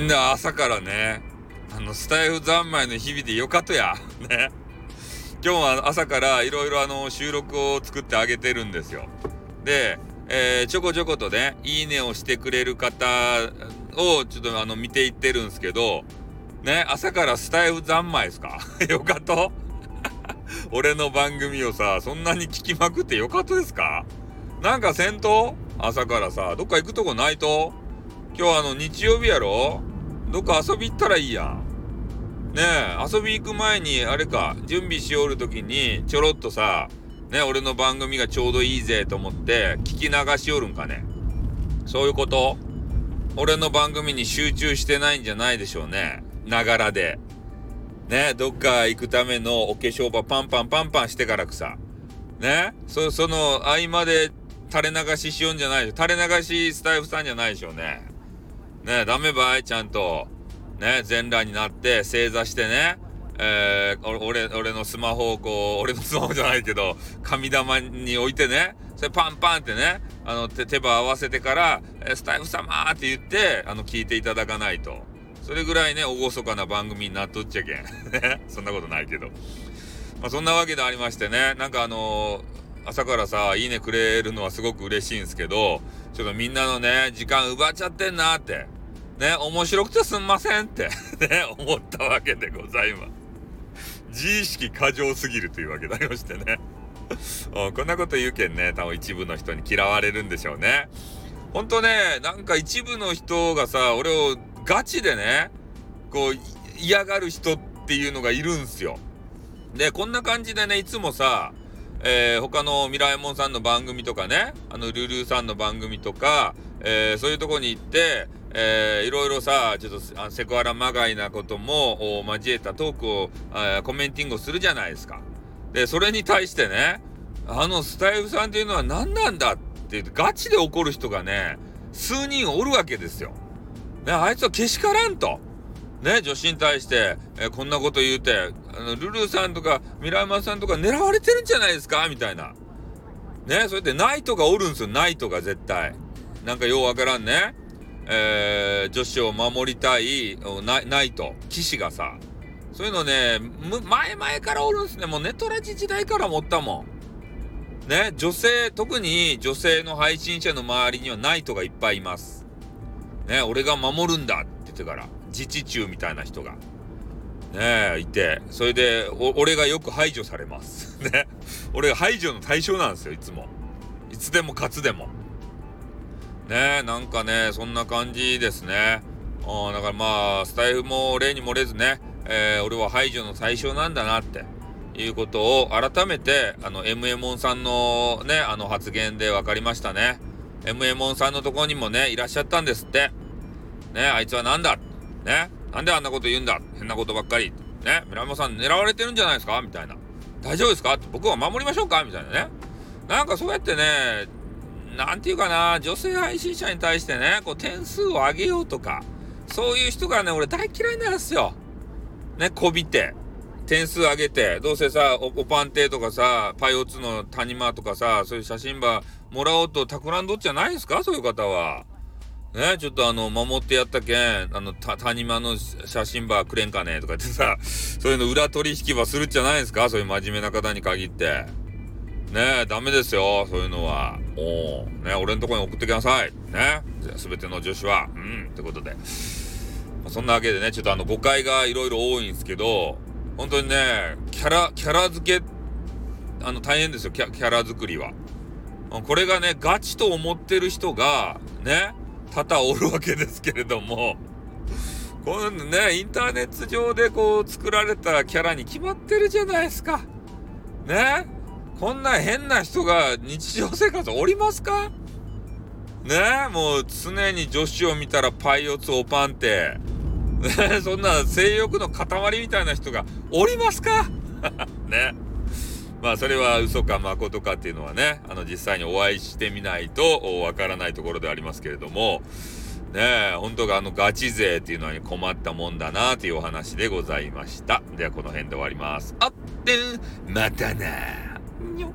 みんな朝からね、あの、スタイフ三昧の日々でよかとや。ね。今日は朝からいろいろあの、収録を作ってあげてるんですよ。で、えー、ちょこちょことね、いいねをしてくれる方をちょっとあの、見ていってるんですけど、ね、朝からスタイフ三昧ですか？よかと？俺の番組をさ、そんなに聞きまくってよかったですか？なんか戦闘朝からさ、どっか行くとこないと？今日あの日曜日やろ？どっか遊び行ったらいいや。ねえ、遊び行く前にあれか、準備しおる時にちょろっとさ、ね、俺の番組がちょうどいいぜと思って聞き流しおるんかね。そういうこと？俺の番組に集中してないんじゃないでしょうね。ながらで。ね、どっか行くためのお化粧場パンパンパンパンしてからくさ。ね、そ、その合間で垂れ流ししようんじゃないでしょ。垂れ流しスタイフさんじゃないでしょうね。ね、ダメばいちゃんと。ね、全裸になって正座してね。えー、俺、俺のスマホをこう、俺のスマホじゃないけど、紙玉に置いてね、それパンパンってね、あの、手、手羽合わせてから、えスタイフ様って言って、あの、聞いていただかないと。それぐらいね、厳かな番組になっとっちゃけん。そんなことないけど。まあ、そんなわけでありましてね、なんかあの、朝からさ、いいねくれるのはすごく嬉しいんですけど、ちょっとみんなのね、時間奪っちゃってんなって、ね、面白くてすんませんって ね、思ったわけでございます。自意識過剰すぎるというわけでありましてね。こんなこと言うけんね、多分一部の人に嫌われるんでしょうね。ほんとね、なんか一部の人がさ、俺をガチでね、こう、嫌がる人っていうのがいるんすよ。で、こんな感じでね、いつもさ、えー、他のミラエモンさんの番組とかね、あの、ルルーさんの番組とか、えー、そういうとこに行って、えー、いろいろさ、ちょっとセクハラまがいなことも交えたトークをあコメンティングをするじゃないですか。で、それに対してね、あのスタイフさんっていうのは何なんだって言ってガチで怒る人がね、数人おるわけですよ。ね、あいつはけしからんと。ね、女子に対して、えー、こんなこと言うて、あの、ルルーさんとか、ミラーマンさんとか狙われてるんじゃないですか？みたいな。ね、それでナイトがおるんですよ、ナイトが絶対。なんかようわからんね。えー、女子を守りたいナナイト、騎士がさ、そういうのね、前々からおるんすね。もうネトラジ時代から持ったもん。ね、女性、特に女性の配信者の周りにはナイトがいっぱいいます。ね、俺が守るんだって言ってから。自治中みたいな人が。ねえ、いて、それで、俺がよく排除されます。ね。俺が排除の対象なんですよ、いつも。いつでも勝つでも。ねえ、なんかね、そんな感じですね。うん、だからまあ、スタイフも例に漏れずね、えー、俺は排除の対象なんだなって。いうことを改めて、あの、m m モンさんのね、あの発言で分かりましたね。m m モンさんのところにもね、いらっしゃったんですって。ね、あいつは何だ？ね。なんであんなこと言うんだ？変なことばっかり。ね？村山さん狙われてるんじゃないですか？みたいな。大丈夫ですか？って僕は守りましょうか？みたいなね。なんかそうやってね、なんていうかな、女性配信者に対してね、こう点数を上げようとか、そういう人がね、俺大嫌いなんですよ。ね、こびて。点数上げて、どうせさ、おパンテとかさ、パイオツの谷間とかさ、そういう写真ばもらおうと企んどっちゃないですか？そういう方は。ね、ちょっとあの、守ってやったけん、あの、た、谷間の写真ばくれんかねとか言ってさ、そういうの裏取引はするんじゃないですか？そういう真面目な方に限って。ねえダメですよ、そういうのは。おね俺のとこに送ってください。ねすべての女子は。うん、ってことで。まあ、そんなわけでね、ちょっとあの、誤解がいろいろ多いんですけど、本当にね、キャラ、キャラ付け、あの、大変ですよ、キャキャラ作りは。これがね、ガチと思ってる人が、ね、多々おるわけですけれども、このね、インターネット上でこう作られたキャラに決まってるじゃないですか。ね？こんな変な人が日常生活おりますか？ね？もう常に女子を見たらパイオツオパンテ。ね？そんな性欲の塊みたいな人がおりますか？ね？まあそれは嘘か誠かっていうのはね、あの実際にお会いしてみないとわからないところでありますけれども、ねえ、本当があのガチ勢っていうのに困ったもんだなというお話でございました。ではこの辺で終わります。あってんまたな。にょ。